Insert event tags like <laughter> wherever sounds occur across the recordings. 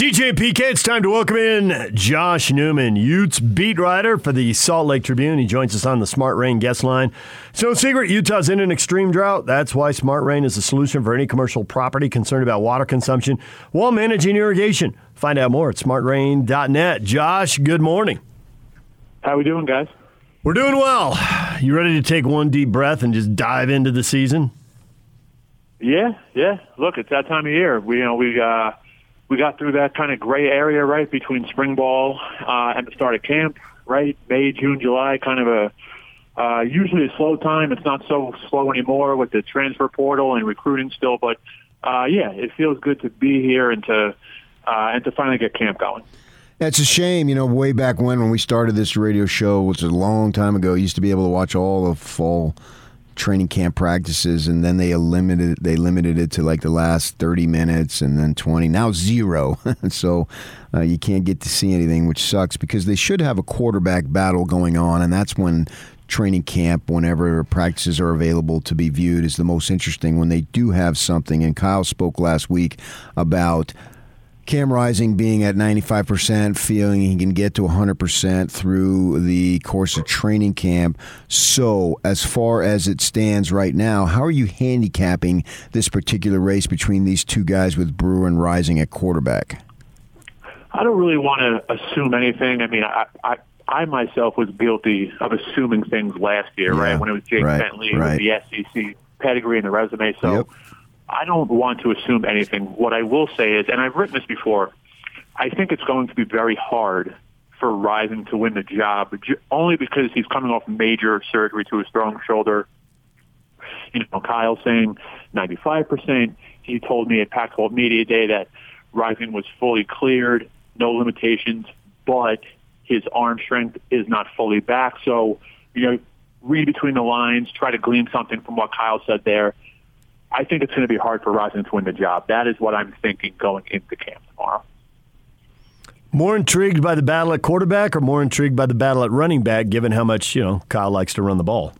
DJ PK, it's time to welcome in Josh Newman, Utes beat writer for the Salt Lake Tribune. He joins us on the Smart Rain guest line. So, secret, Utah's in an extreme drought. That's why Smart Rain is the solution for any commercial property concerned about water consumption while managing irrigation. Find out more at smartrain.net. Josh, good morning. How are we doing, guys? We're doing well. You ready to take one deep breath and just dive into the season? Yeah, yeah. Look, it's that time of year. We, you know, we uh, we got through that kind of gray area right between spring ball uh, and the start of camp, right? May, June, July, kind of a uh, usually a slow time. It's not so slow anymore with the transfer portal and recruiting still, but uh, yeah, it feels good to be here and to uh, and to finally get camp going. It's a shame, you know, way back when when we started this radio show, which was a long time ago, you used to be able to watch all the fall training camp practices, and then they limited they limited it to like the last thirty minutes, and then twenty. Now zero, <laughs> so uh, you can't get to see anything, which sucks because they should have a quarterback battle going on, and that's when training camp, whenever practices are available to be viewed, is the most interesting. When they do have something, and Kyle spoke last week about Cam Rising being at 95%, feeling he can get to 100% through the course of training camp. So, as far as it stands right now, how are you handicapping this particular race between these two guys with Brewer and Rising at quarterback? I don't really want to assume anything. I mean, I, I, I myself was guilty of assuming things last year, yeah, right? When it was Jake right, Bentley right. with the SEC pedigree and the resume. So. Yep I don't want to assume anything. What I will say is, and I've written this before, I think it's going to be very hard for Rising to win the job, only because he's coming off major surgery to his throwing shoulder. You know, Kyle saying 95%. He told me at Pac-12 Media Day that Rising was fully cleared, no limitations, but his arm strength is not fully back. So, you know, read between the lines, try to glean something from what Kyle said there. I think it's going to be hard for Rising to win the job. That is what I'm thinking going into camp tomorrow. More intrigued by the battle at quarterback or more intrigued by the battle at running back, given how much, you know, Kyle likes to run the ball?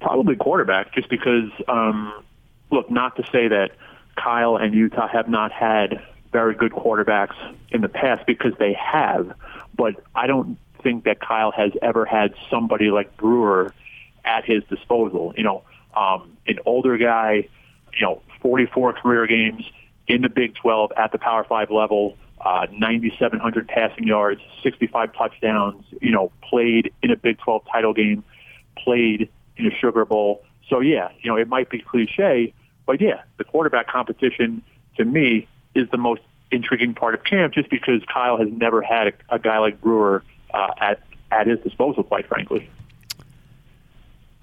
Probably quarterback, just because, um, look, not to say that Kyle and Utah have not had very good quarterbacks in the past because they have, but I don't think that Kyle has ever had somebody like Brewer at his disposal. You know, um, an older guy, you know, 44 career games in the Big 12 at the Power 5 level, uh, 9,700 passing yards, 65 touchdowns, you know, played in a Big 12 title game, played in a Sugar Bowl. So, yeah, you know, it might be cliche, but yeah, the quarterback competition to me is the most intriguing part of camp just because Kyle has never had a, a guy like Brewer uh, at, at his disposal, quite frankly.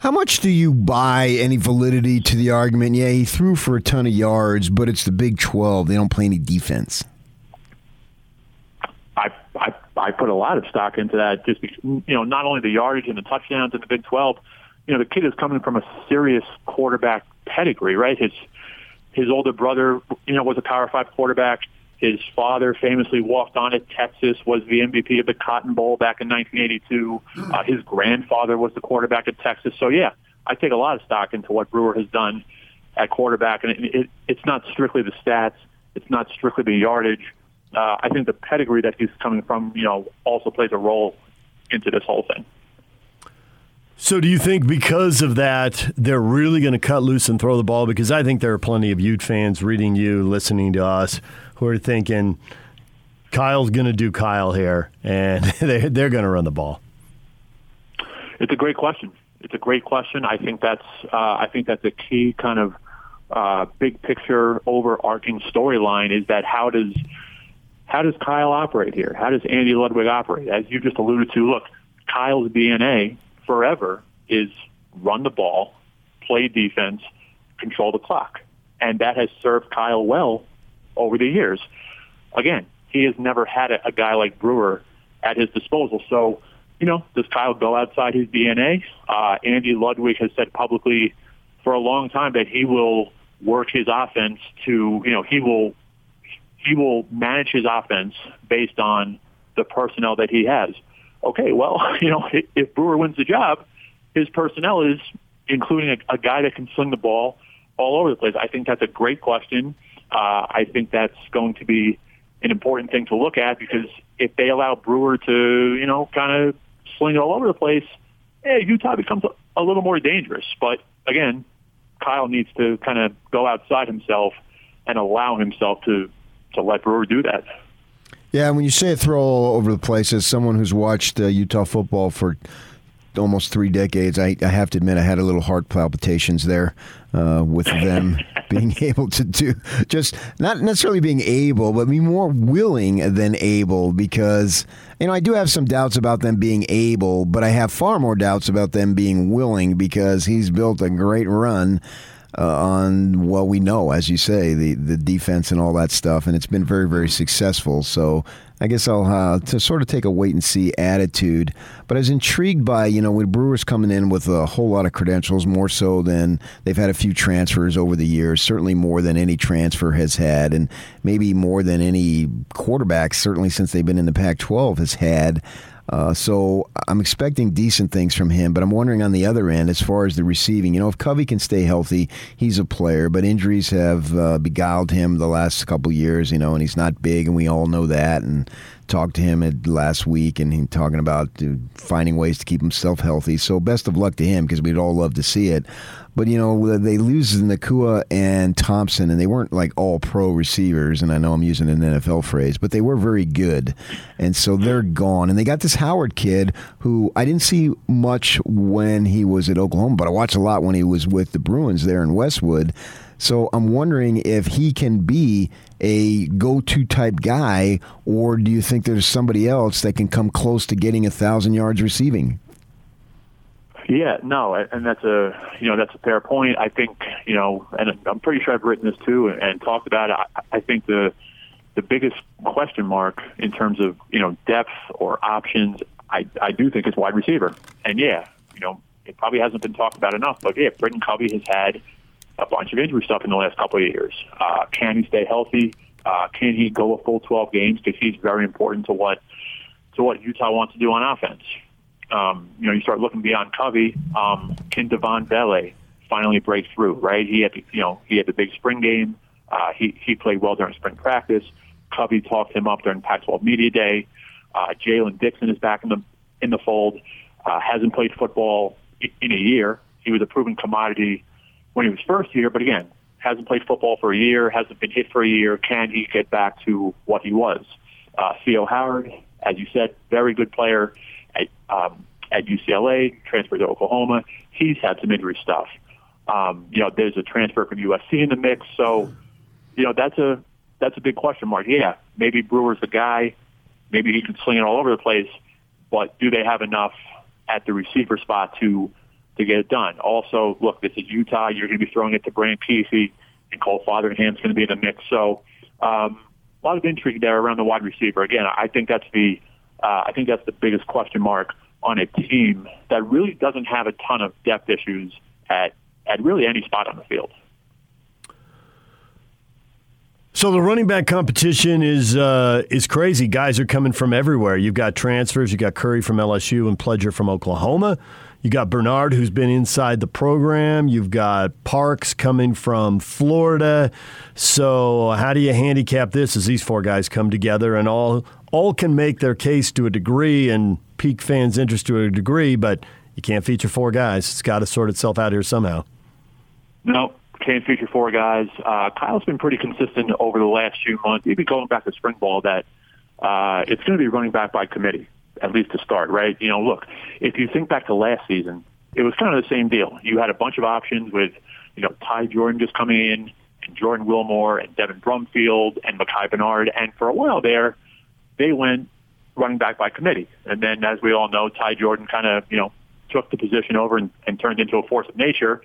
How much do you buy any validity to the argument? Yeah, he threw for a ton of yards, but it's the Big 12. They don't play any defense. I, I I put a lot of stock into that. Just you know, not only the yardage and the touchdowns in the Big 12. You know, the kid is coming from a serious quarterback pedigree, right? His his older brother, you know, was a Power Five quarterback. His father famously walked on at Texas, was the MVP of the Cotton Bowl back in 1982. Uh, his grandfather was the quarterback at Texas. So, yeah, I take a lot of stock into what Brewer has done at quarterback. And it, it, it's not strictly the stats. It's not strictly the yardage. Uh, I think the pedigree that he's coming from, you know, also plays a role into this whole thing. So, do you think because of that, they're really going to cut loose and throw the ball? Because I think there are plenty of Ute fans reading you, listening to us, who are thinking Kyle's going to do Kyle here, and <laughs> they, they're going to run the ball? It's a great question. It's a great question. I think that's uh, I think that's a key kind of uh, big picture overarching storyline is that how does how does Kyle operate here? How does Andy Ludwig operate? As you just alluded to, look, Kyle's DNA forever is run the ball, play defense, control the clock, and that has served Kyle well over the years. Again, he has never had a, a guy like Brewer at his disposal. So, you know, does Kyle go outside his DNA? Uh, Andy Ludwig has said publicly for a long time that he will work his offense to, you know, he will he will manage his offense based on the personnel that he has. Okay, well, <laughs> you know, if Brewer wins the job, his personnel is including a, a guy that can sling the ball all over the place. I think that's a great question. Uh, I think that's going to be an important thing to look at because if they allow Brewer to, you know, kind of sling it all over the place, yeah, Utah becomes a, little more dangerous. But again, Kyle needs to kind of go outside himself and allow himself to to let Brewer do that. Yeah, when you say throw all over the place, as someone who's watched uh, Utah football for almost three decades, I, I, have to admit I had a little heart palpitations there uh, with them <laughs> being able to do just not necessarily being able, but be more willing than able because you know I do have some doubts about them being able, but I have far more doubts about them being willing because he's built a great run uh, on what we know, as you say, the the defense and all that stuff, and it's been very very successful. So I guess I'll uh, to sort of take a wait and see attitude. But I was intrigued by you know with Brewers coming in with a whole lot of credentials, more so than they've had a few transfers over the years. Certainly more than any transfer has had, and maybe more than any quarterback certainly since they've been in the Pac-12 has had. Uh, so I'm expecting decent things from him, but I'm wondering on the other end, as far as the receiving, you know, if Covey can stay healthy, he's a player, but injuries have uh, beguiled him the last couple years, you know, and he's not big, and we all know that. And talked to him last week, and he talking about uh, finding ways to keep himself healthy. So best of luck to him because we'd all love to see it. But you know they lose Nacua and Thompson, and they weren't like all pro receivers. And I know I'm using an NFL phrase, but they were very good, and so they're gone. And they got this Howard kid who I didn't see much when he was at Oklahoma, but I watched a lot when he was with the Bruins there in Westwood. So I'm wondering if he can be a go-to type guy, or do you think there's somebody else that can come close to getting a thousand yards receiving? Yeah, no, and that's a you know that's a fair point. I think you know, and I'm pretty sure I've written this too and, talked about it. I, I think the the biggest question mark in terms of you know depth or options, I I do think is wide receiver. And yeah, you know, it probably hasn't been talked about enough, but yeah, Britton Covey has had a bunch of injury stuff in the last couple of years. Uh, can he stay healthy? Uh, can he go a full 12 games? Because he's very important to what to what Utah wants to do on offense. Um, you know, you start looking beyond Covey. Um, can Devaughn Vele finally break through? Right? He had, you know, he had the big spring game. Uh, he he played well during spring practice. Covey talked him up during Pac-12 media day. Uh, Jaylen Dixon is back in the in the fold. Uh, hasn't played football in a year. He was a proven commodity when he was first here, but again, hasn't played football for a year, hasn't been hit for a year. Can he get back to what he was? Uh, Theo Howard, as you said, very good player at, um, at UCLA, transferred to Oklahoma. He's had some injury stuff. Um, you know, there's a transfer from USC in the mix, so you know that's a that's a big question mark. Yeah, maybe Brewer's the guy. Maybe he can sling it all over the place, but do they have enough at the receiver spot to to get it done. Also, look, this is Utah. You're going to be throwing it to Brant Kuithe, and Cole Fotheringham going to be in the mix. So um, a lot of intrigue there around the wide receiver. Again, I think that's the uh, I think that's the biggest question mark on a team that really doesn't have a ton of depth issues at at really any spot on the field. So the running back competition is uh, is crazy. Guys are coming from everywhere. You've got transfers. You've got Curry from LSU and Pledger from Oklahoma. You got Bernard, who's been inside the program. You've got Parks coming from Florida. So, how do you handicap this as these four guys come together and all all can make their case to a degree and pique fans' interest to a degree, but you can't feature four guys. It's got to sort itself out here somehow. No, can't feature four guys. Uh, Kyle's been pretty consistent over the last few months, even going back to spring ball, that uh, it's going to be running back by committee at least to start, right? You know, look, if you think back to last season, it was kind of the same deal. You had a bunch of options with, you know, Ty Jordan just coming in, and Jordan Wilmore, and Devin Brumfield, and Micah Bernard, and for a while there, they went running back by committee. And then, as we all know, Ty Jordan kind of, you know, took the position over and, and turned into a force of nature.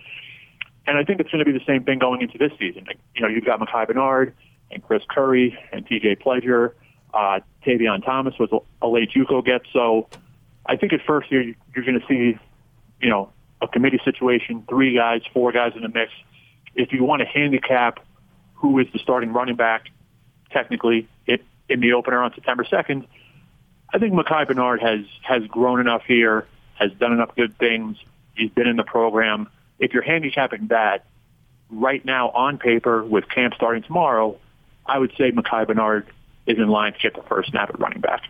And I think it's going to be the same thing going into this season. You know, you've got Micah Bernard and Chris Curry and TJ Pledger uh, Tavion Thomas was a, late JUCO get. So I think at first you're, you're going to see, you know, a committee situation, three guys, four guys in the mix. If you want to handicap who is the starting running back, technically, it, in the opener on September 2nd, I think Micah Bernard has, has grown enough here, has done enough good things. He's been in the program. If you're handicapping that right now on paper with camp starting tomorrow, I would say Micah Bernard is in line to get the first snap at running back.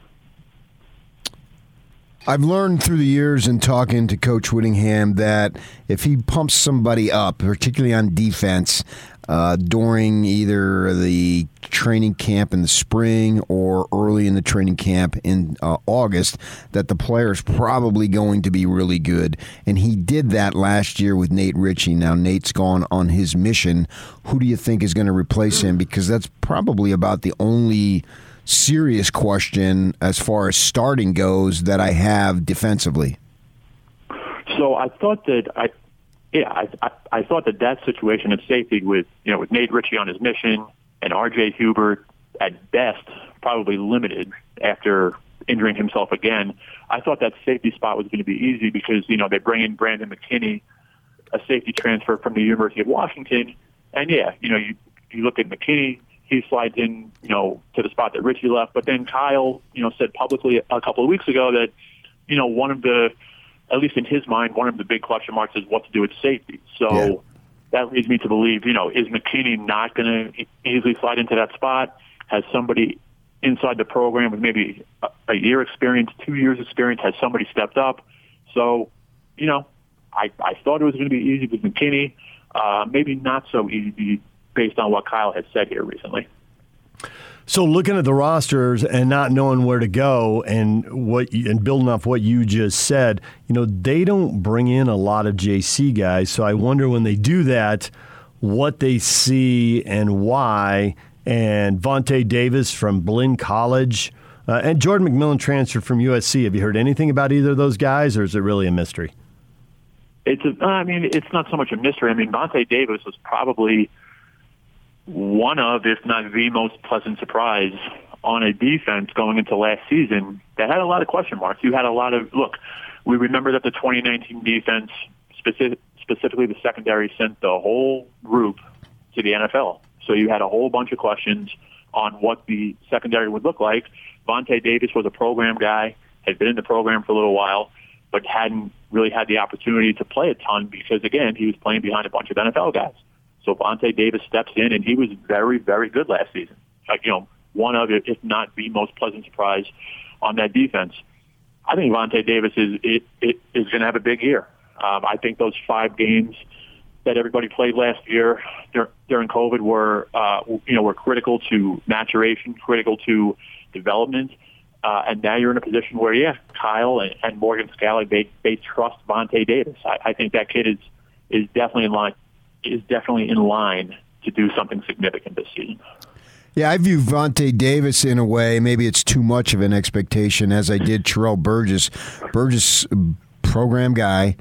I've learned through the years in talking to Coach Whittingham that if he pumps somebody up, particularly on defense, uh, during either the training camp in the spring or early in the training camp in uh, August, that the player is probably going to be really good. And he did that last year with Nate Ritchie. Now, Nate's gone on his mission. Who do you think is going to replace him? Because that's probably about the only serious question as far as starting goes that I have defensively. So I thought that I, yeah, I, I, I thought that that situation at safety with you know with Nate Ritchie on his mission and R.J. Hubert at best probably limited after injuring himself again. I thought that safety spot was going to be easy because you know they bring in Brandon McKinney, a safety transfer from the University of Washington, and yeah, you know you you look at McKinney, he slides in, you know, to the spot that Ritchie left. But then Kyle, you know, said publicly a couple of weeks ago that, you know, one of the, at least in his mind, one of the big question marks is what to do with safety. So yeah. that leads me to believe, you know, is McKinney not going to easily slide into that spot? Has somebody inside the program with maybe a, a year experience, two years experience, has somebody stepped up? So, you know, I, I thought it was going to be easy with McKinney. Uh, maybe not so easy based on what Kyle has said here recently. So looking at the rosters and not knowing where to go and what and building off what you just said, you know, they don't bring in a lot of JC guys. So I wonder when they do that, what they see and why. And Vonte Davis from Blinn College uh, and Jordan McMillan transferred from USC. Have you heard anything about either of those guys, or is it really a mystery? It's a, I mean, it's not so much a mystery. I mean, Vonte Davis was probably – one of, if not the most pleasant surprise on a defense going into last season that had a lot of question marks. You had a lot of, look, we remember that the 2019 defense, specific, specifically the secondary, sent the whole group to the NFL. So you had a whole bunch of questions on what the secondary would look like. Vonte Davis was a program guy, had been in the program for a little while, but hadn't really had the opportunity to play a ton because, again, he was playing behind a bunch of NFL guys. So Vonte Davis steps in, and he was very, very good last season. Like, you know, one of, if not the most pleasant surprise on that defense. I think Vonte Davis is it, it is going to have a big year. Um, I think those five games that everybody played last year during COVID were, uh, you know, were critical to maturation, critical to development. Uh, and now you're in a position where, yeah, Kyle and, and Morgan Scalley, they, they trust Vonte Davis. I, I think that kid is, is definitely in line is definitely in line to do something significant this season. Yeah, I view Vonte Davis in a way. Maybe it's too much of an expectation, as I did Terrell Burgess. Burgess, program guy,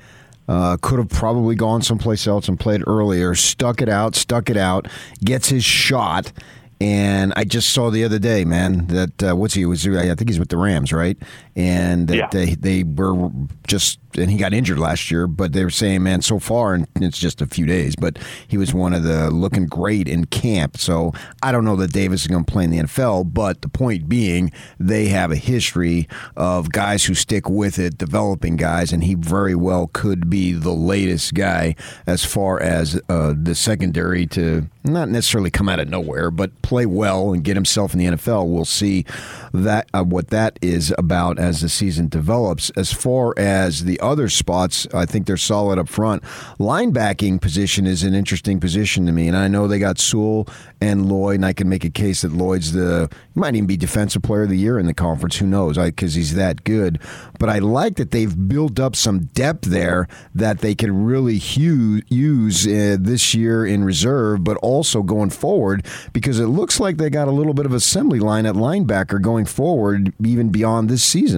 uh, could have probably gone someplace else and played earlier. Stuck it out, stuck it out, gets his shot, and I just saw the other day, man, that uh, what's he was? I think he's with the Rams, right? And that yeah. they they were just and he got injured last year, but they were saying, man, so far, and it's just a few days, but he was one of the looking great in camp. So I don't know that Davis is going to play in the NFL, but the point being, they have a history of guys who stick with it, developing guys, and he very well could be the latest guy as far as uh, the secondary to not necessarily come out of nowhere, but play well and get himself in the NFL. We'll see that uh, what that is about as the season develops. As far as the other spots, I think they're solid up front. Linebacking position is an interesting position to me, and I know they got Sewell and Lloyd, and I can make a case that Lloyd's the might even be defensive player of the year in the conference. Who knows? Because he's that good. But I like that they've built up some depth there that they can really hu- use uh, this year in reserve, but also going forward because it looks like they got a little bit of assembly line at linebacker going forward, even beyond this season.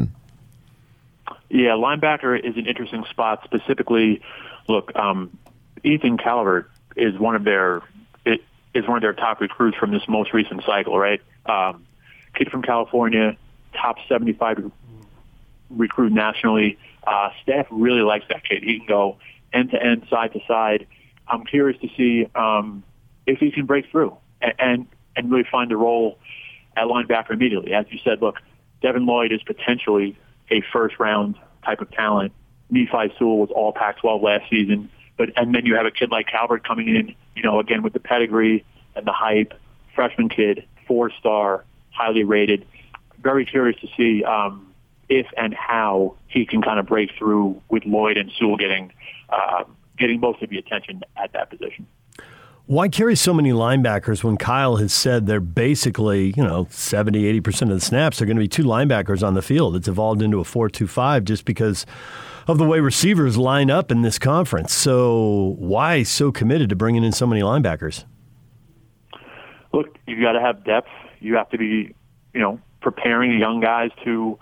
Yeah, linebacker is an interesting spot. Specifically, look, um, Ethan Calvert is one of their is one of their top recruits from this most recent cycle, right? Um, kid from California, top 75 recruit nationally. Uh, staff really likes that kid. He can go end to end, side to side. I'm curious to see um, if he can break through and, and and really find a role at linebacker immediately. As you said, look, Devin Lloyd is potentially a first round type of talent. Nephi Sewell was all Pac-12 last season, but and then you have a kid like Calvert coming in, you know, again with the pedigree and the hype, freshman kid, four star, highly rated. Very curious to see um, if and how he can kind of break through with Lloyd and Sewell getting uh, getting most of the attention at that position. Why carry so many linebackers when Kyle has said they're basically, you know, 70, 80% of the snaps are going to be two linebackers on the field? It's evolved into a 4 2 5 just because of the way receivers line up in this conference. So, why so committed to bringing in so many linebackers? Look, you've got to have depth. You have to be, you know, preparing young guys to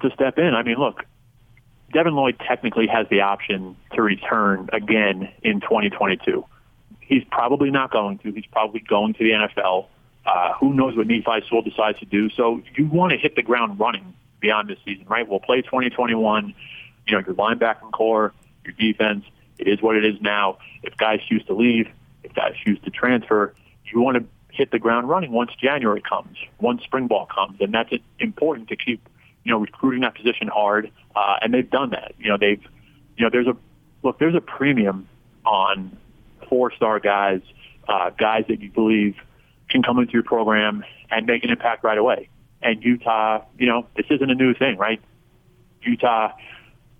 to step in. I mean, look, Devin Lloyd technically has the option to return again in 2022. He's probably not going to. He's probably going to the NFL. Uh, who knows what Nephi Sewell decides to do? So you want to hit the ground running beyond this season, right? We'll play 2021. You know, your linebacking core, your defense, it is what it is now. If guys choose to leave, if guys choose to transfer, you want to hit the ground running once January comes, once spring ball comes, and that's important to keep you know recruiting that position hard. Uh, and they've done that. You know, they've you know there's a look there's a premium on four star guys, uh, guys that you believe can come into your program and make an impact right away. And Utah, you know, this isn't a new thing, right? Utah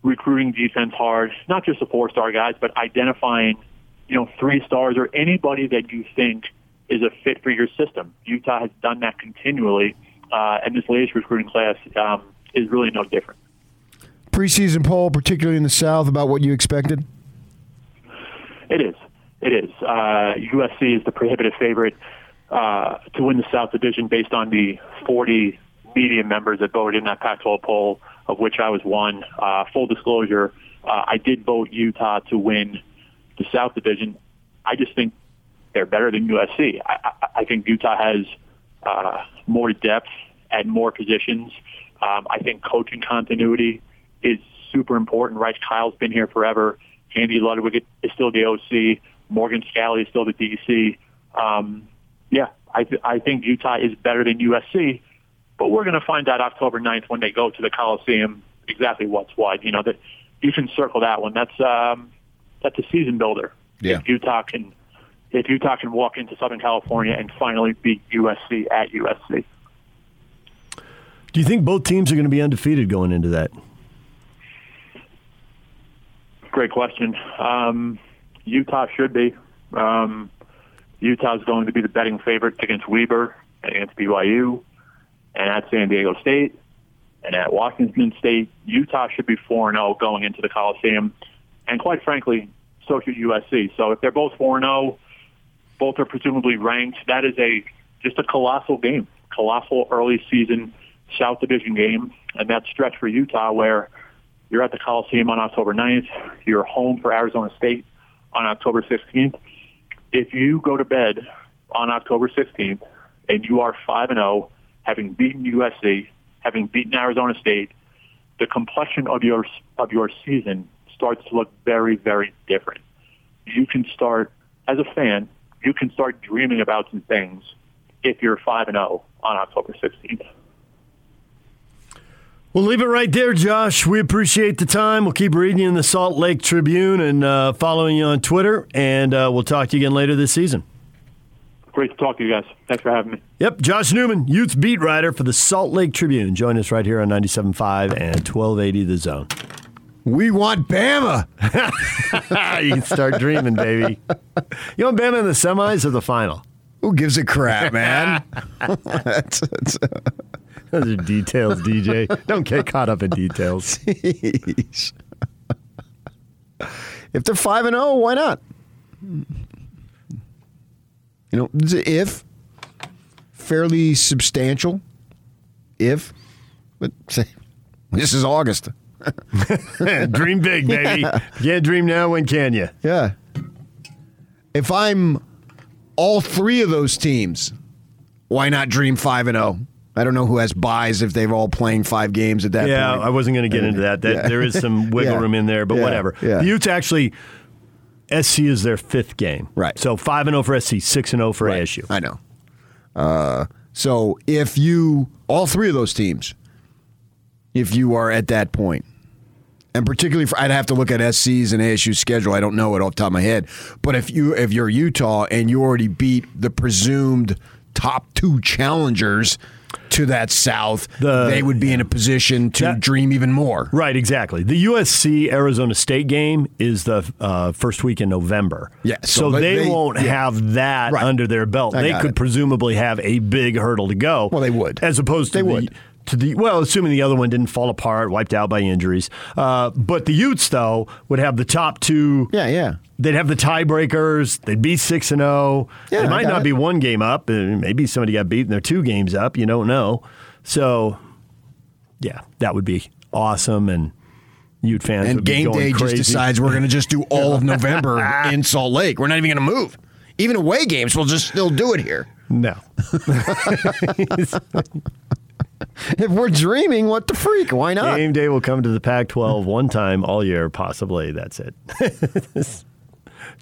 recruiting defense hard, not just the four star guys, but identifying, you know, three stars or anybody that you think is a fit for your system. Utah has done that continually, uh, and this latest recruiting class um, is really no different. Preseason poll, particularly in the South, about what you expected? It is. It is. Uh, USC is the prohibitive favorite uh, to win the South Division based on the 40 media members that voted in that Pac-12 poll, of which I was one. Uh, full disclosure, uh, I did vote Utah to win the South Division. I just think they're better than USC. I, I, I think Utah has uh, more depth at more positions. Um, I think coaching continuity is super important. Right, Kyle's been here forever. Andy Ludwig is still the OC. Morgan Scalley is still the DC. Um, yeah, I, th- I think Utah is better than USC, but we're going to find out October 9th when they go to the Coliseum exactly what's what. You know that you can circle that one. That's um, that's a season builder. Yeah. If Utah can, if Utah can walk into Southern California and finally beat USC at USC. Do you think both teams are going to be undefeated going into that? Great question. Um, Utah should be. Um, Utah is going to be the betting favorite against Weber, and against BYU, and at San Diego State, and at Washington State. Utah should be 4-0 going into the Coliseum. And quite frankly, so should USC. So if they're both 4-0, both are presumably ranked, that is a just a colossal game, colossal early season South Division game. And that stretch for Utah where you're at the Coliseum on October 9th, you're home for Arizona State on October 16th. If you go to bed on October 16th and you are 5 and 0, having beaten USC, having beaten Arizona State, the complexion of your of your season starts to look very very different. You can start as a fan, you can start dreaming about some things if you're 5 and 0 on October 16th. We'll leave it right there, Josh. We appreciate the time. We'll keep reading you in the Salt Lake Tribune and uh, following you on Twitter, and uh, we'll talk to you again later this season. Great to talk to you guys. Thanks for having me. Yep, Josh Newman, Utes beat writer for the Salt Lake Tribune. Join us right here on 97.5 and 1280 The Zone. We want Bama. <laughs> you can start dreaming, baby. You want Bama in the semis or the final? Who gives a crap, man? <laughs> <laughs> that's, that's, Those are details, DJ. Don't get caught up in details. <laughs> Jeez. if they're five and zero, why not? You know, if fairly substantial, if, but say this is August. <laughs> dream big, baby. <laughs> You can't dream now. When can you? Yeah. If I'm all three of those teams, why not dream five and zero? I don't know who has buys if they're all playing five games at that yeah, point. I wasn't going to get into that. that Yeah. There is some <laughs> wiggle Yeah. room in there, but Yeah. whatever. The Utes actually, SC is their fifth game. Right. So 5 and 0 for SC, 6 and 0 for Right. ASU. I know. Uh, so if you, all three of those teams, if you are at that point, and particularly, for, I'd have to look at SC's and ASU's schedule. I don't know it off the top of my head. But if you if you're Utah and you already beat the presumed top two challengers to that South, The- they would be in a position to That- dream even more. Right, exactly. The USC Arizona State game is the uh, first week in November. Yeah, so, so they, they- won't yeah. have that Right. under their belt. I they could it. presumably have a big hurdle to go. Well, they would. as opposed to They the, would. to the well, assuming the other one didn't fall apart, wiped out by injuries. Uh, but the Utes though would have the top two. Yeah, yeah. They'd have the tiebreakers. They'd be six and zero. Yeah, They I might not it. be one game up. and Maybe somebody got beaten. They're two games up. You don't know. So, yeah, that would be awesome. And Ute fans And would be game day crazy. just decides we're going to just do <laughs> all of November in Salt Lake. We're not even going to move. Even away games, we'll just still do it here. No, <laughs> If we're dreaming, what the freak? Why not? game day will come to the Pac-12 one time all year, possibly. That's it. <laughs>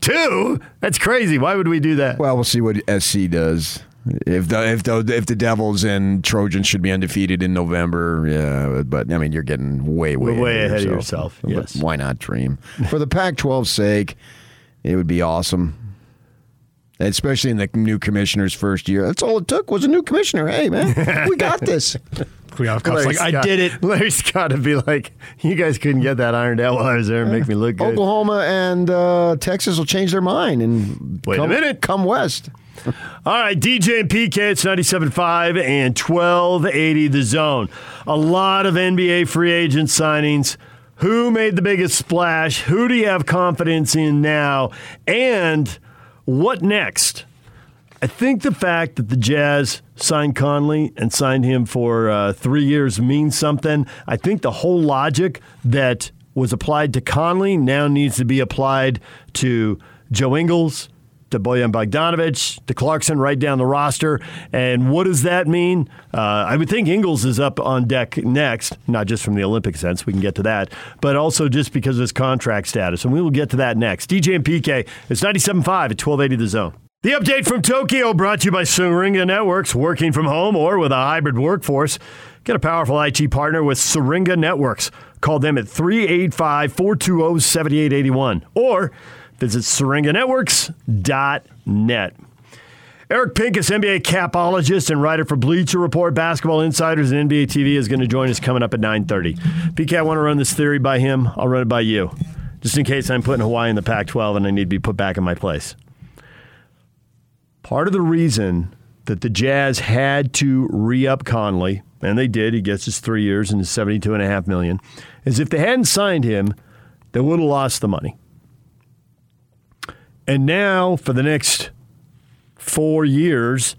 Two? That's crazy. Why would we do that? Well, we'll see what SC does. If the if the if the Devils and Trojans should be undefeated in November, yeah, but I mean you're getting way way way ahead of yourself. yourself, But yes. why not dream for the Pac-12's sake? It would be awesome, especially in the new commissioner's first year. That's all it took was a new commissioner. Hey man, we got this. <laughs> Kliavkoff's like, I did it. <laughs> Larry Scott would be like, you guys couldn't get that ironed out while I was there and make me look good. Oklahoma and uh, Texas will change their mind and Wait a come, minute. come west. <laughs> All right, DJ and PK, it's 97.5 and 1280 the zone. A lot of NBA free agent signings. Who made the biggest splash? Who do you have confidence in now? And what next? I think the fact that the Jazz signed Conley and signed him for uh, three years means something. I think the whole logic that was applied to Conley now needs to be applied to Joe Ingles, to Bojan Bogdanovic, to Clarkson right down the roster. And what does that mean? Uh, I would think Ingles is up on deck next, not just from the Olympic sense, we can get to that, but also just because of his contract status. And we will get to that next. DJ and PK, it's 97.5 at 1280 The Zone. The update from Tokyo brought to you by Syringa Networks, working from home or with a hybrid workforce. Get a powerful IT partner with Syringa Networks. Call them at 385 420 7881 or visit syringanetworks.net. Eric Pincus, NBA capologist and writer for Bleacher Report, Basketball Insiders, and NBA TV, is going to join us coming up at 9.30. PK, I want to run this theory by him. I'll run it by you, just in case I'm putting Hawaii in the Pac-12 and I need to be put back in my place. Part of the reason that the Jazz had to re-up Conley, and they did, he gets his three years and his 72.5 million, is if they hadn't signed him, they would have lost the money. And now, for the next four years,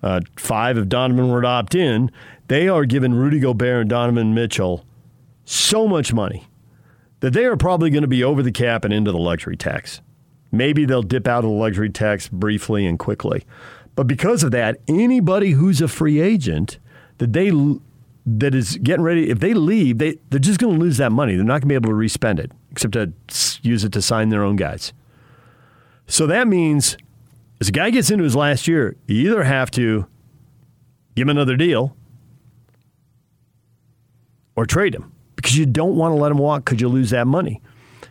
uh, five if Donovan were to opt in, they are giving Rudy Gobert and Donovan Mitchell so much money that they are probably going to be over the cap and into the luxury tax. Maybe they'll dip out of the luxury tax briefly and quickly. But because of that, anybody who's a free agent that they that is getting ready, if they leave, they, they're just going to lose that money. They're not going to be able to respend it, except to use it to sign their own guys. So that means as a guy gets into his last year, you either have to give him another deal or trade him because you don't want to let him walk because you lose that money.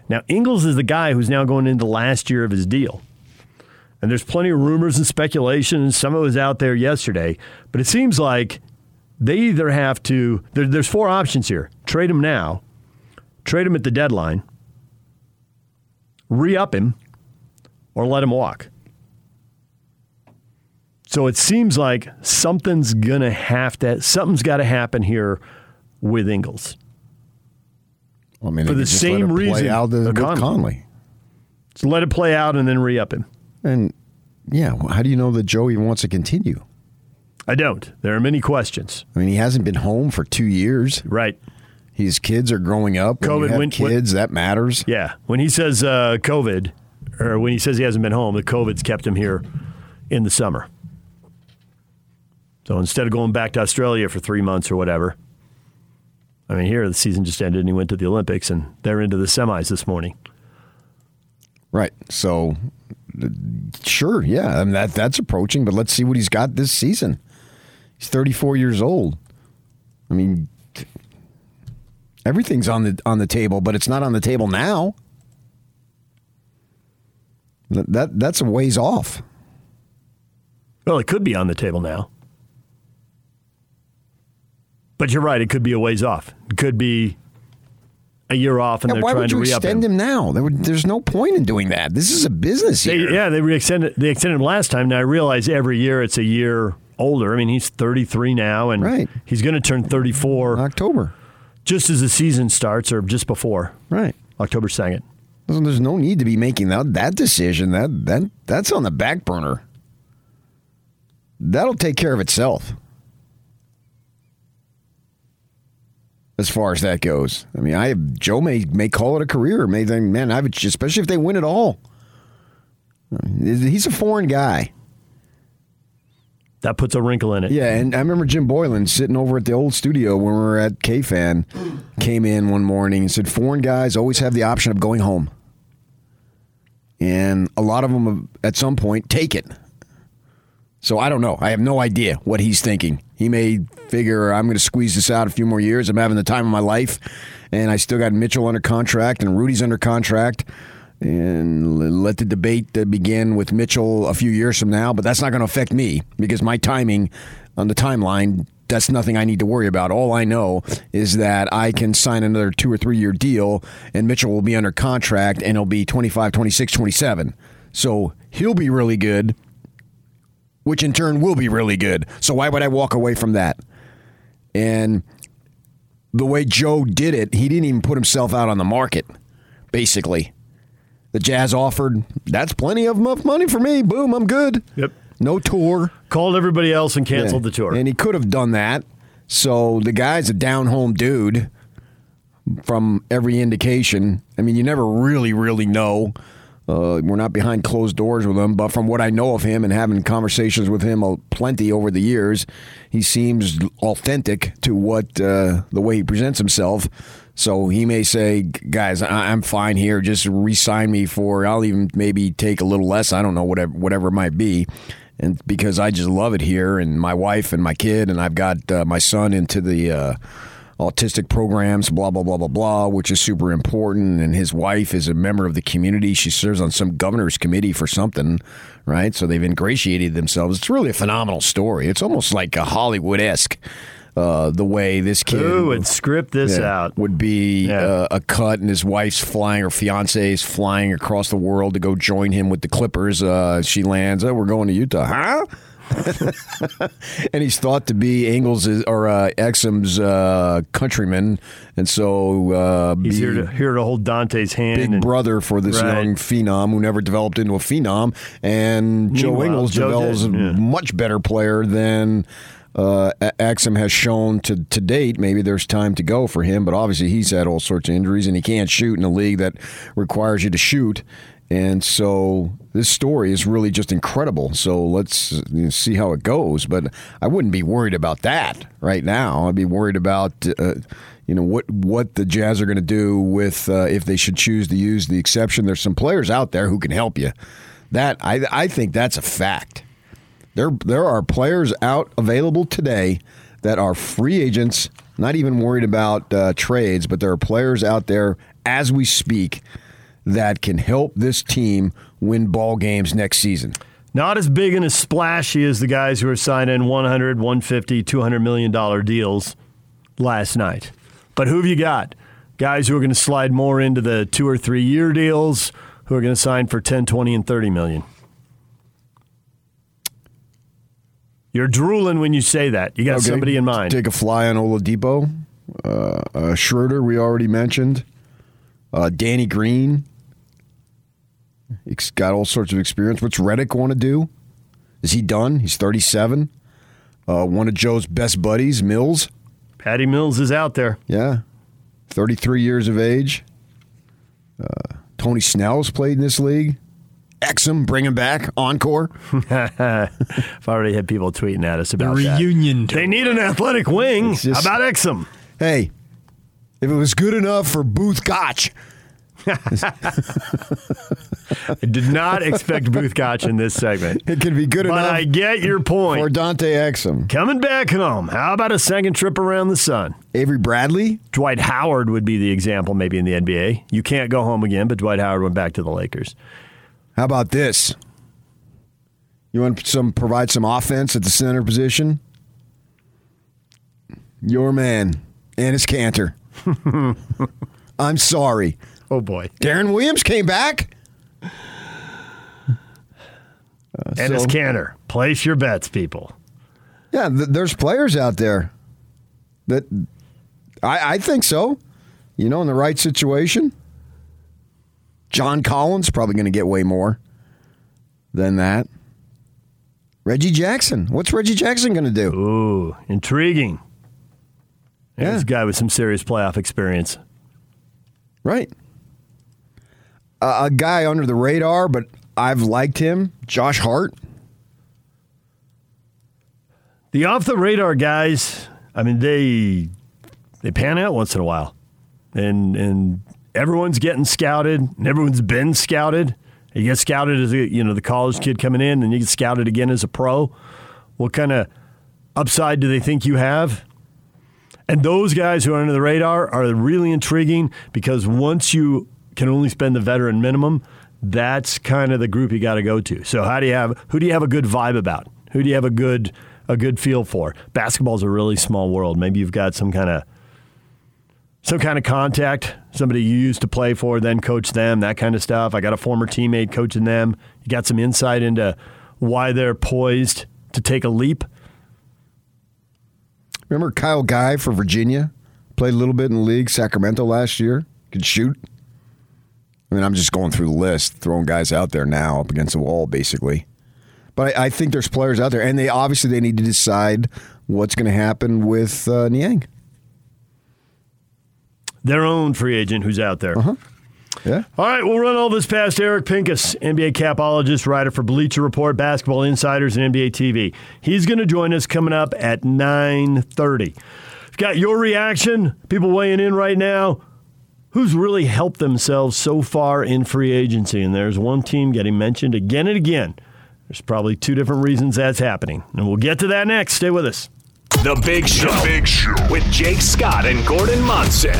Now, Ingles is the guy who's now going into the last year of his deal. And there's plenty of rumors and speculation, and some of it was out there yesterday. But it seems like they either have to, there, there's four options here trade him now, trade him at the deadline, re up him, or let him walk. So it seems like something's gonna have to something's got to happen here with Ingles. I mean, For the same let it play reason with Conley. Conley. So let it play out and then re up him. And yeah, how do you know that Joey wants to continue? I don't. There are many questions. I mean, he hasn't been home for two years. Right. His kids are growing up. When COVID when- when- kids, that matters. Yeah. When he says uh, COVID, or when he says he hasn't been home, the COVID's kept him here in the summer. So instead of going back to Australia for three months or whatever, I mean, here the season just ended and he went to the Olympics and they're into the semis this morning. Right. So, sure, yeah, I mean, that that's approaching. But let's see what he's got this season. He's 34 years old. I mean, everything's on the on the table, but it's not on the table now. That that's a ways off. Well, it could be on the table now. But you're right; it could be a ways off. It could be a year off, and Yeah, they're why trying would to you re-up extend him. him now? There would, there's no point in doing that. This is a business They, here. yeah, they re-extended. They extended him last time. Now I realize every year it's a year older. I mean, he's 33 now, and Right. he's going to turn 34 October. just as the season starts, or just before Right. October 2nd. So There's no need to be making that that decision. That that that's on the back burner. That'll take care of itself. As far as that goes, I mean, I Joe may may call it a career. May think, man, I would, especially if they win it all. He's a foreign guy. That puts a wrinkle in it. Yeah, and I remember Jim Boylan sitting over at the old studio when we were at KFan, came in one morning and said, foreign guys always have the option of going home. And a lot of them at some point take it. So I don't know. I have no idea what he's thinking. He may figure I'm going to squeeze this out a few more years. I'm having the time of my life, and I still got Mitchell under contract and Rudy's under contract. And let the debate begin with Mitchell a few years from now, but that's not going to affect me because my timing on the timeline, that's nothing I need to worry about. All I know is that I can sign another two or three year deal, and Mitchell will be under contract, and it'll be 25, 26, 27. So he'll be really good which in turn will be really good. So why would I walk away from that? And the way Joe did it, he didn't even put himself out on the market, basically. The Jazz offered, that's plenty of money for me. Boom, I'm good. Yep. No tour. Called everybody else and canceled Yeah. the tour. And he could have done that. So the guy's a down home dude from every indication. I mean, you never really, really know. Uh, we're not behind closed doors with him, but from what I know of him and having conversations with him uh, plenty over the years, he seems authentic to what uh, the way he presents himself. So he may say, "Guys, I- I'm fine here. Just re-sign me for. I'll even maybe take a little less. I don't know whatever whatever it might be." and because I just love it here, and my wife and my kid, and I've got uh, my son into the uh, autistic programs, blah blah blah blah blah, which is super important. And his wife is a member of the community; she serves on some governor's committee for something, right? So they've ingratiated themselves. It's really a phenomenal story. It's almost like a Hollywood esque. Uh, the way this kid Who would script this yeah, out? would be Yeah. uh, a cut, and his wife's flying, or fiance is flying across the world to go join him with the Clippers. Uh, she lands, oh, we're going to Utah, huh? <laughs> and he's thought to be Ingles or uh, Exum's uh, countryman, and so uh, He's here to here to hold Dante's hand. big and, brother for this Right. young phenom who never developed into a phenom. And Joe Ingles Joe develops did, a much better player than uh, Exum has shown to, to date. Maybe there's time to go for him, but obviously he's had all sorts of injuries and he can't shoot in a league that requires you to shoot. And so this story is really just incredible. So let's see how it goes. But I wouldn't be worried about that right now. I'd be worried about uh, you know what what the Jazz are going to do with uh, if they should choose to use the exception. There's some players out there who can help you. That I I think that's a fact. There there are players out available today that are free agents, not even worried about uh, trades, but there are players out there as we speak that can help this team win ball games next season. Not as big and as splashy as the guys who are signing 100, 150, 200 million dollar deals last night. But who have you got? Guys who are going to slide more into the 2 or 3 year deals who are going to sign for 10, 20 and 30 million. You're drooling when you say that. You got Okay, somebody in mind. Take a fly on Oladipo. Uh, uh, Schroeder, we already mentioned. Uh, Danny Green. He's got all sorts of experience. What's Redick want to do? Is he done? He's 37. Uh, one of Joe's best buddies, Mills. Patty Mills is out there. Yeah. 33 years of age. Uh, Tony Snell's played in this league. Exum, bring him back. Encore. <laughs> I've already had people tweeting at us about that. reunion tour. They need an athletic wing. It's just- How about Exum? Hey, if it was good enough for Booth Gotch, I did not expect Booth Gotch in this segment. it can be good But enough I get your for point. Dante Exum. Coming back home, how about a second trip around the sun? Avery Bradley, Dwight Howard would be the example, maybe in the NBA. You can't go home again, but Dwight Howard went back to the Lakers. how about this? You want some provide some offense at the center position? Your man, Enes Kanter. <laughs> I'm sorry. Oh boy, Deron Williams came back. Uh, Enes so- Kanter. Place your bets, people. Yeah, th- there's players out there that I, I think so. You know, in the right situation. John Collins probably going to get way more than that. Reggie Jackson. What's Reggie Jackson going to do? Ooh, intriguing. Yeah. This guy with some serious playoff experience. Right. Uh, a guy under the radar, but I've liked him. Josh Hart. The off the radar guys, I mean they they pan out once in a while. And and everyone's getting scouted, and everyone's been scouted. You get scouted as a you know the college kid coming in, and you get scouted again as a pro. What kind of upside do they think you have? And those guys who are under the radar are really intriguing because once you can only spend the veteran minimum, that's kind of the group you got to go to. So how do you have who do you have a good vibe about? Who do you have a good a good feel for? Basketball's a really small world. Maybe you've got some kind of some kind of contact, somebody you used to play for, then coach them, that kind of stuff. I got a former teammate coaching them. You got some insight into why they're poised to take a leap. Remember Kyle Guy for Virginia? Played a little bit in the league, Sacramento last year. Could shoot. I mean, I'm just going through the list, throwing guys out there now up against the wall, basically. But I, I think there's players out there, and they obviously they need to decide what's going to happen with uh, Niang. Their own free agent who's out there. Yeah. All right, we'll run all this past Eric Pincus, NBA capologist, writer for Bleacher Report, Basketball Insiders, and NBA TV. He's going to join us coming up at 9.30. Got your reaction, people weighing in right now. Who's really helped themselves so far in free agency? And there's one team getting mentioned again and again. There's probably two different reasons that's happening. And we'll get to that next. Stay with us. The Big Show. The Big Show. With Jake Scott and Gordon Monson.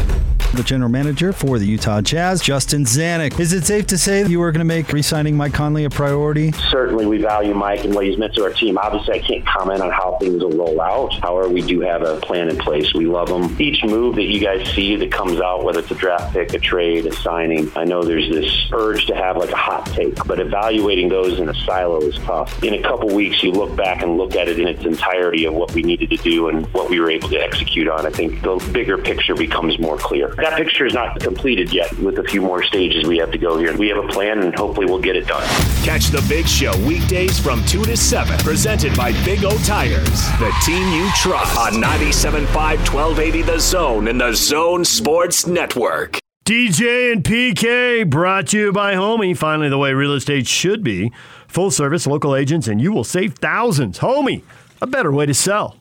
The general manager for the Utah Jazz, Justin Zanik. Is it safe to say that you are going to make re-signing Mike Conley a priority? Certainly, we value Mike and what he's meant to our team. Obviously, I can't comment on how things will roll out. However, we do have a plan in place. We love him. Each move that you guys see that comes out, whether it's a draft pick, a trade, a signing, I know there's this urge to have like a hot take, but evaluating those in a silo is tough. In a couple weeks, you look back and look at it in its entirety of what we needed to do and what we were able to execute on. I think the bigger picture becomes more clear. That picture is not completed yet with a few more stages we have to go here. We have a plan and hopefully we'll get it done. Catch the Big Show weekdays from 2 to 7. Presented by Big O Tires. The team you trust. On 97.5 1280 The Zone and The Zone Sports Network. DJ and PK brought to you by Homie. Finally, the way real estate should be. Full service, local agents, and you will save thousands. Homie, a better way to sell.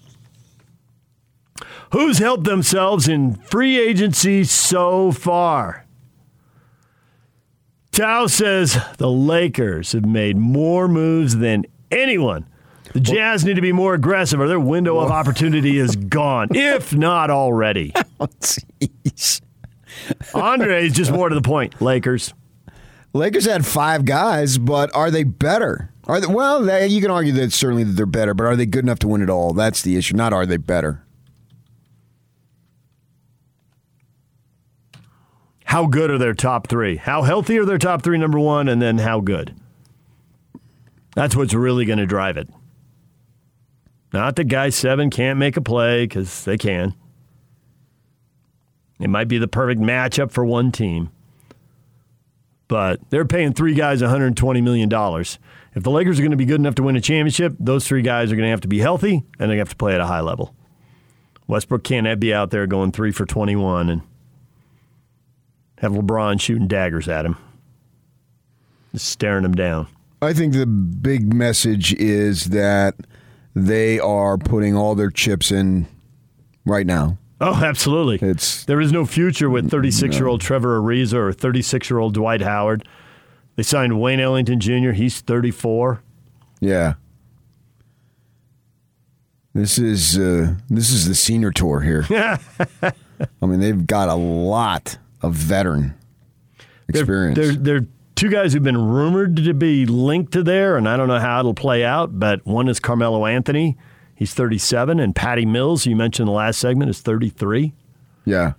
Who's helped themselves in free agency so far? Tao says the Lakers have made more moves than anyone. The Jazz need to be more aggressive, or their window of opportunity is <laughs> gone, if not already. Jeez. Andre is just more to the point. Lakers. Lakers had five guys, but are they better? Are they, well, they, you can argue that certainly that they're better, but are they good enough to win it all? That's the issue. Not are they better. How good are their top three? How healthy are their top three, number one, and then how good? That's what's really going to drive it. Not that guy seven can't make a play because they can. It might be the perfect matchup for one team. But they're paying three guys $120 million. If the Lakers are going to be good enough to win a championship, those three guys are going to have to be healthy and they have to play at a high level. Westbrook can't be out there going three for 21 and have LeBron shooting daggers at him, just staring him down. I think the big message is that they are putting all their chips in right now. Oh, absolutely. It's There is no future with 36 year old Trevor Ariza or 36 year old Dwight Howard. They signed Wayne Ellington Jr., he's 34. yeah. This is uh, this is the senior tour here. <laughs> I mean, they've got a lot of veteran experience. There are they're, two guys who've been rumored to be linked to there, and I don't know how it'll play out, but one is Carmelo Anthony. He's 37, and Patty Mills, you mentioned in the last segment, is 33. Yeah.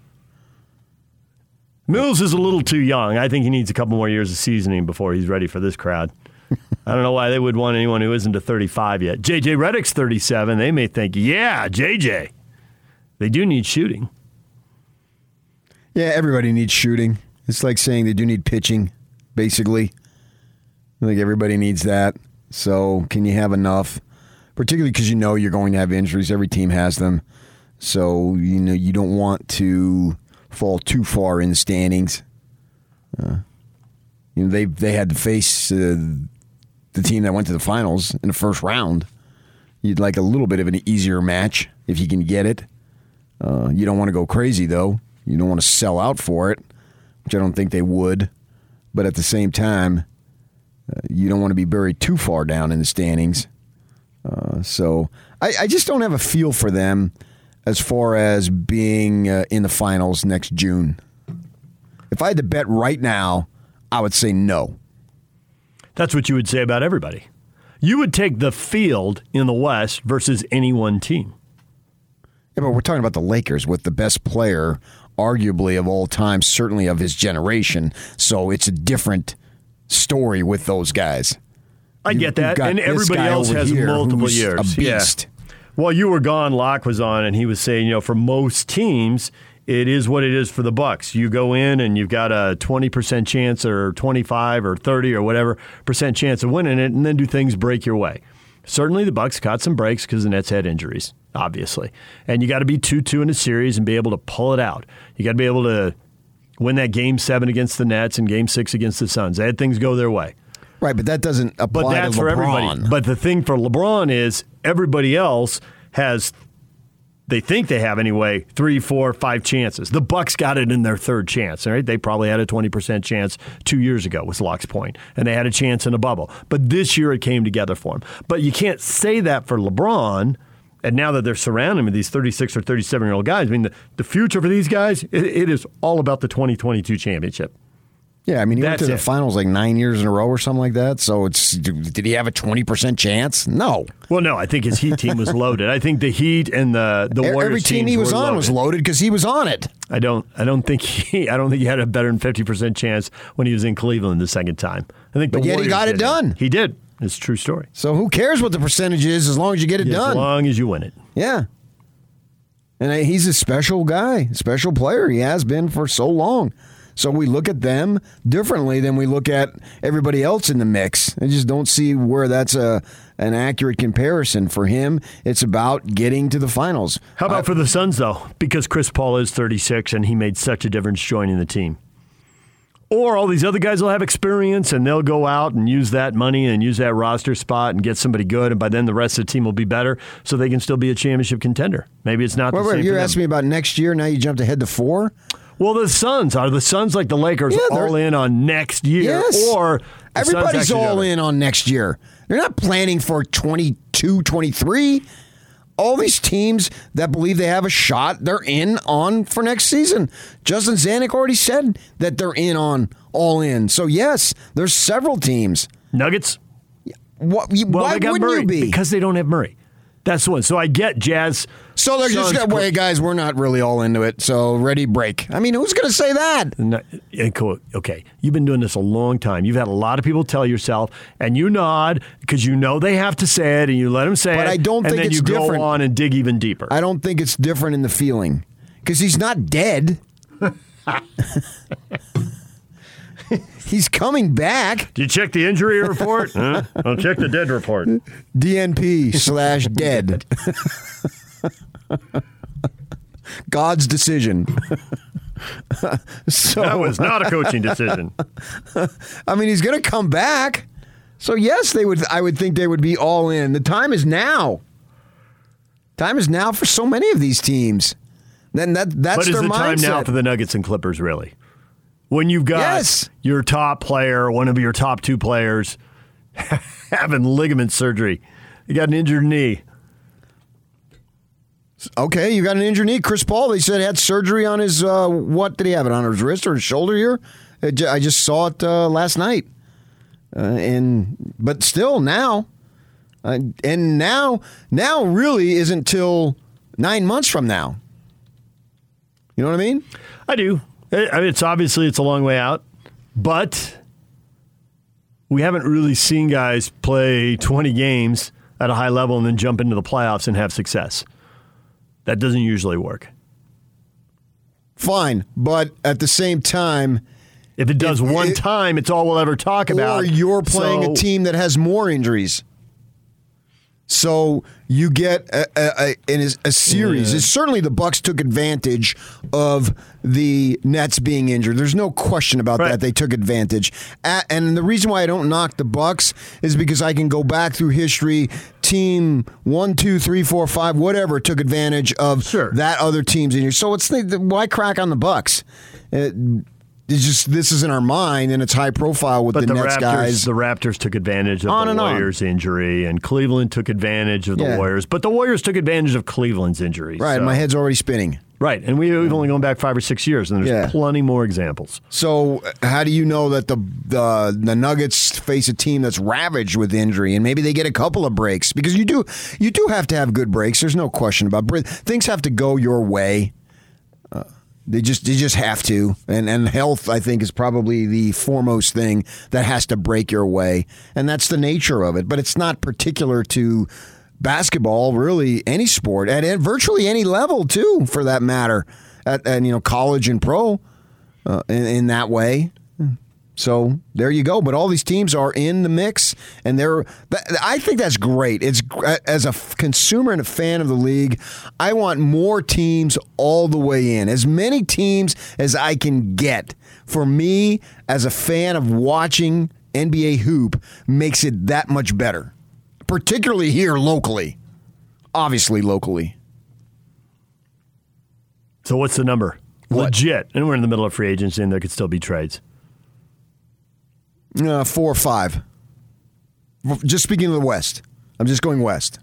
Mills is a little too young. I think he needs a couple more years of seasoning before he's ready for this crowd. <laughs> I don't know why they would want anyone who isn't a 35 yet. JJ Redick's 37. They may think, yeah, JJ. They do need shooting. Yeah, everybody needs shooting. It's like saying they do need pitching, basically. I think everybody needs that. So, can you have enough? Particularly because you know you're going to have injuries. Every team has them. So, you know, you don't want to fall too far in the standings. Uh, you know, they they had to face uh, the team that went to the finals in the first round. You'd like a little bit of an easier match if you can get it. Uh, you don't want to go crazy though. You don't want to sell out for it, which I don't think they would. But at the same time, uh, you don't want to be buried too far down in the standings. Uh, so I, I, just don't have a feel for them as far as being uh, in the finals next June. If I had to bet right now, I would say no. That's what you would say about everybody. You would take the field in the West versus any one team. Yeah, but we're talking about the Lakers with the best player, arguably of all time, certainly of his generation. So it's a different story with those guys. I get that, and everybody else has multiple years. A Yeah. beast. While you were gone, Locke was on, and he was saying, you know, for most teams, it is what it is for the Bucks. You go in and you've got a twenty percent chance, or twenty-five, or thirty, or whatever percent chance of winning it, and then do things break your way. Certainly, the Bucks caught some breaks because the Nets had injuries, obviously, and you got to be two-two in a series and be able to pull it out. You got to be able to win that game seven against the Nets and game six against the Suns. They had things go their way. Right, but that doesn't apply But that's to for everybody. But the thing for LeBron is everybody else has they think they have anyway three, four, five chances. The Bucks got it in their third chance. Right, they probably had a twenty percent chance two years ago. with Locke's point, and they had a chance in a bubble. But this year it came together for them. But you can't say that for LeBron. And now that they're surrounding with these 36 or 37 year old guys, I mean, the, the future for these guys, it, it is all about the 2022 championship. Yeah, I mean, he went That's to the it. finals like nine years in a row or something like that. So it's did he have a twenty percent chance? No. Well, no, I think his Heat team was loaded. I think the Heat and the the Warriors Every team he was on was loaded. loaded because he was on it. I don't. I don't think he. <laughs> I don't think he had a better than fifty percent chance when he was in Cleveland the second time. I think. But yet he got it done. He did. It's a true story. So who cares what the percentage is as long as you get it As done? As long as you win it. Yeah. And uh, he's a special guy, special player. He has been for so long. So we look at them differently than we look at everybody else in the mix. I just don't see where that's a an accurate comparison for him. It's about getting to the finals. How about for the Suns though? Because Chris Paul is thirty six and he made such a difference joining the team. Or all these other guys will have experience and they'll go out and use that money and use that roster spot and get somebody good, and by then the rest of the team will be better, so they can still be a championship contender. Maybe it's not Wait, the wait, same. you're asking me about next year. Now you jumped ahead to four. Well, the Suns are the Suns like the Lakers Yeah, all in on next year, Yes. or the Everybody's all in on next year. They're not planning for 22, 23. All these teams that believe they have a shot, they're in on for next season. Justin Zanik already said that they're in on all in. So yes, there's several teams. Nuggets. What, Well, why wouldn't Murray you be? because they don't have Murray. That's the one. So I get Jazz. so they're just going, wait, guys, we're not really all into it. So ready, break. I mean, who's going to say that? Cool. Okay, you've been doing this a long time. You've had a lot of people tell yourself, and you nod because you know they have to say it, and you let them say But it. I don't and think then it's you go on and dig even deeper. I don't think it's different in the feeling because he's not dead. <laughs> <laughs> he's coming back. Did you check the injury report? <laughs> huh? I'll check the dead report. DNP slash dead. God's decision. <laughs> so That was not a coaching decision. I mean, he's going to come back. So yes, they would. I would think they would be all in. The time is now. Time is now for so many of these teams. Then that that's But is their the mindset. time now for the Nuggets and Clippers really? When you've got Yes. your top player, one of your top two players, <laughs> having ligament surgery, you got an injured knee. Okay, you got an injured knee. Chris Paul, they said had surgery on his uh, what did he have it on his wrist or his shoulder here, I I just saw it uh, last night, uh, and but still now, uh, and now now really isn't till nine months from now. You know what I mean? I do. I mean, it's obviously it's a long way out, but we haven't really seen guys play 20 games at a high level and then jump into the playoffs and have success. That doesn't usually work. Fine, but at the same time, If it does If one it- time, it's all we'll ever talk about. or you're playing So- a team that has more injuries. So you get a, a, a, a, series. It's certainly the Bucks took advantage of the Nets being injured. There's no question about Right. that. They took advantage, and the reason why I don't knock the Bucks is because I can go back through history. Team one, two, three, four, five, whatever took advantage of Sure. that other team's injury. So it's why crack on the Bucks? It, it's just this is in our mind, and it's high profile with But the, the, Nets Raptors, guys. the Raptors took advantage of On the and on. Warriors' injury, and Cleveland took advantage of the Yeah. Warriors. But the Warriors took advantage of Cleveland's injury. right, so- my head's already spinning. Right, and we, we've only gone back five or six years, and there's Yeah. plenty more examples. So how do you know that the, the the Nuggets face a team that's ravaged with injury, and maybe they get a couple of breaks because you do you do have to have good breaks. There's no question about it. things have to go your way. They just they just have to, and and health I think is probably the foremost thing that has to break your way, and that's the nature of it. But it's not particular to basketball, really any sport at, at virtually any level too, for that matter, at and you know college and pro uh, in, in that way. So there you go. But all these teams are in the mix, and they're. I think that's great. It's uh, as a consumer and a fan of the league, I want more teams all the way in, as many teams as I can get. For me, as a fan of watching NBA hoop, makes it that much better, particularly here locally. Obviously, locally. So what's the number? What? Legit, and we're in the middle of free agency, and there could still be trades. Uh, four or five. Just speaking of the West, I'm just going West.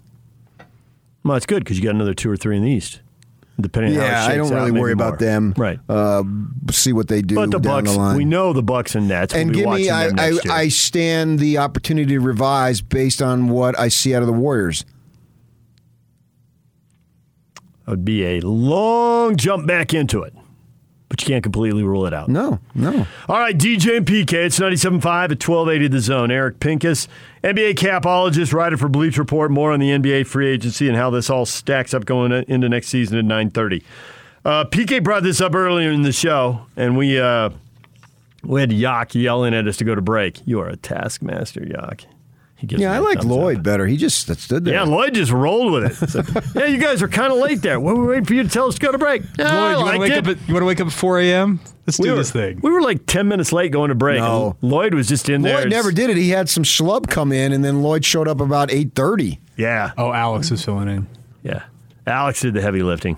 Well, that's good because you got another two or three in the East, depending. on how it Yeah, I don't really maybe worry more. about them. Right. Uh, see what they do but the Bucks, the we know the Bucks and Nets. and we'll give me, I, I. I stand the opportunity to revise based on what I see out of the Warriors. It would be a long jump back into it, but you can't completely rule it out. No, no. All right, DJ and PK, it's 97.5 at 1280 The Zone. Eric Pincus, NBA capologist, writer for Bleach Report. More on the NBA free agency and how this all stacks up going into next season at 930. Uh, PK brought this up earlier in the show, and we uh, we had Yak yelling at us to go to break. You are a taskmaster, Yak. He gives Yeah, I I a like Lloyd up. better. He just stood there. Yeah, Lloyd just rolled with it. So, <laughs> yeah, you guys are kind of late there. We were we waiting for you to tell us to go to break. Yeah, I Lloyd, you want liked to wake it. up at you want to wake up at 4 a.m. Let's we do were, this thing. We were like 10 minutes late going to break. No. Lloyd was just in there. Lloyd never did it. He had some schlub come in, and then Lloyd showed up about eight thirty. Yeah. Oh, Alex is filling in. Yeah. Alex did the heavy lifting.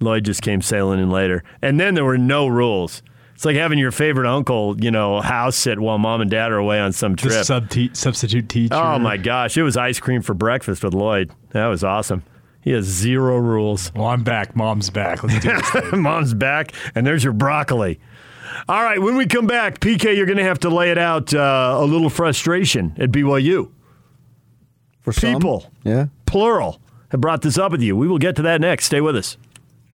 Lloyd just came sailing in later. And then there were no rules. It's like having your favorite uncle, you know, house sit while mom and dad are away on some The trip. sub substitute teacher. Oh my gosh, it was ice cream for breakfast with Lloyd. That was awesome. He has zero rules. Well, I'm back. Mom's back. Let's do this. <laughs> Mom's back, and there's your broccoli. All right, when we come back, PK, you're going to have to lay it out uh, a little frustration at BYU. For some. People, yeah. plural, have brought this up with you. We will get to that next. Stay with us.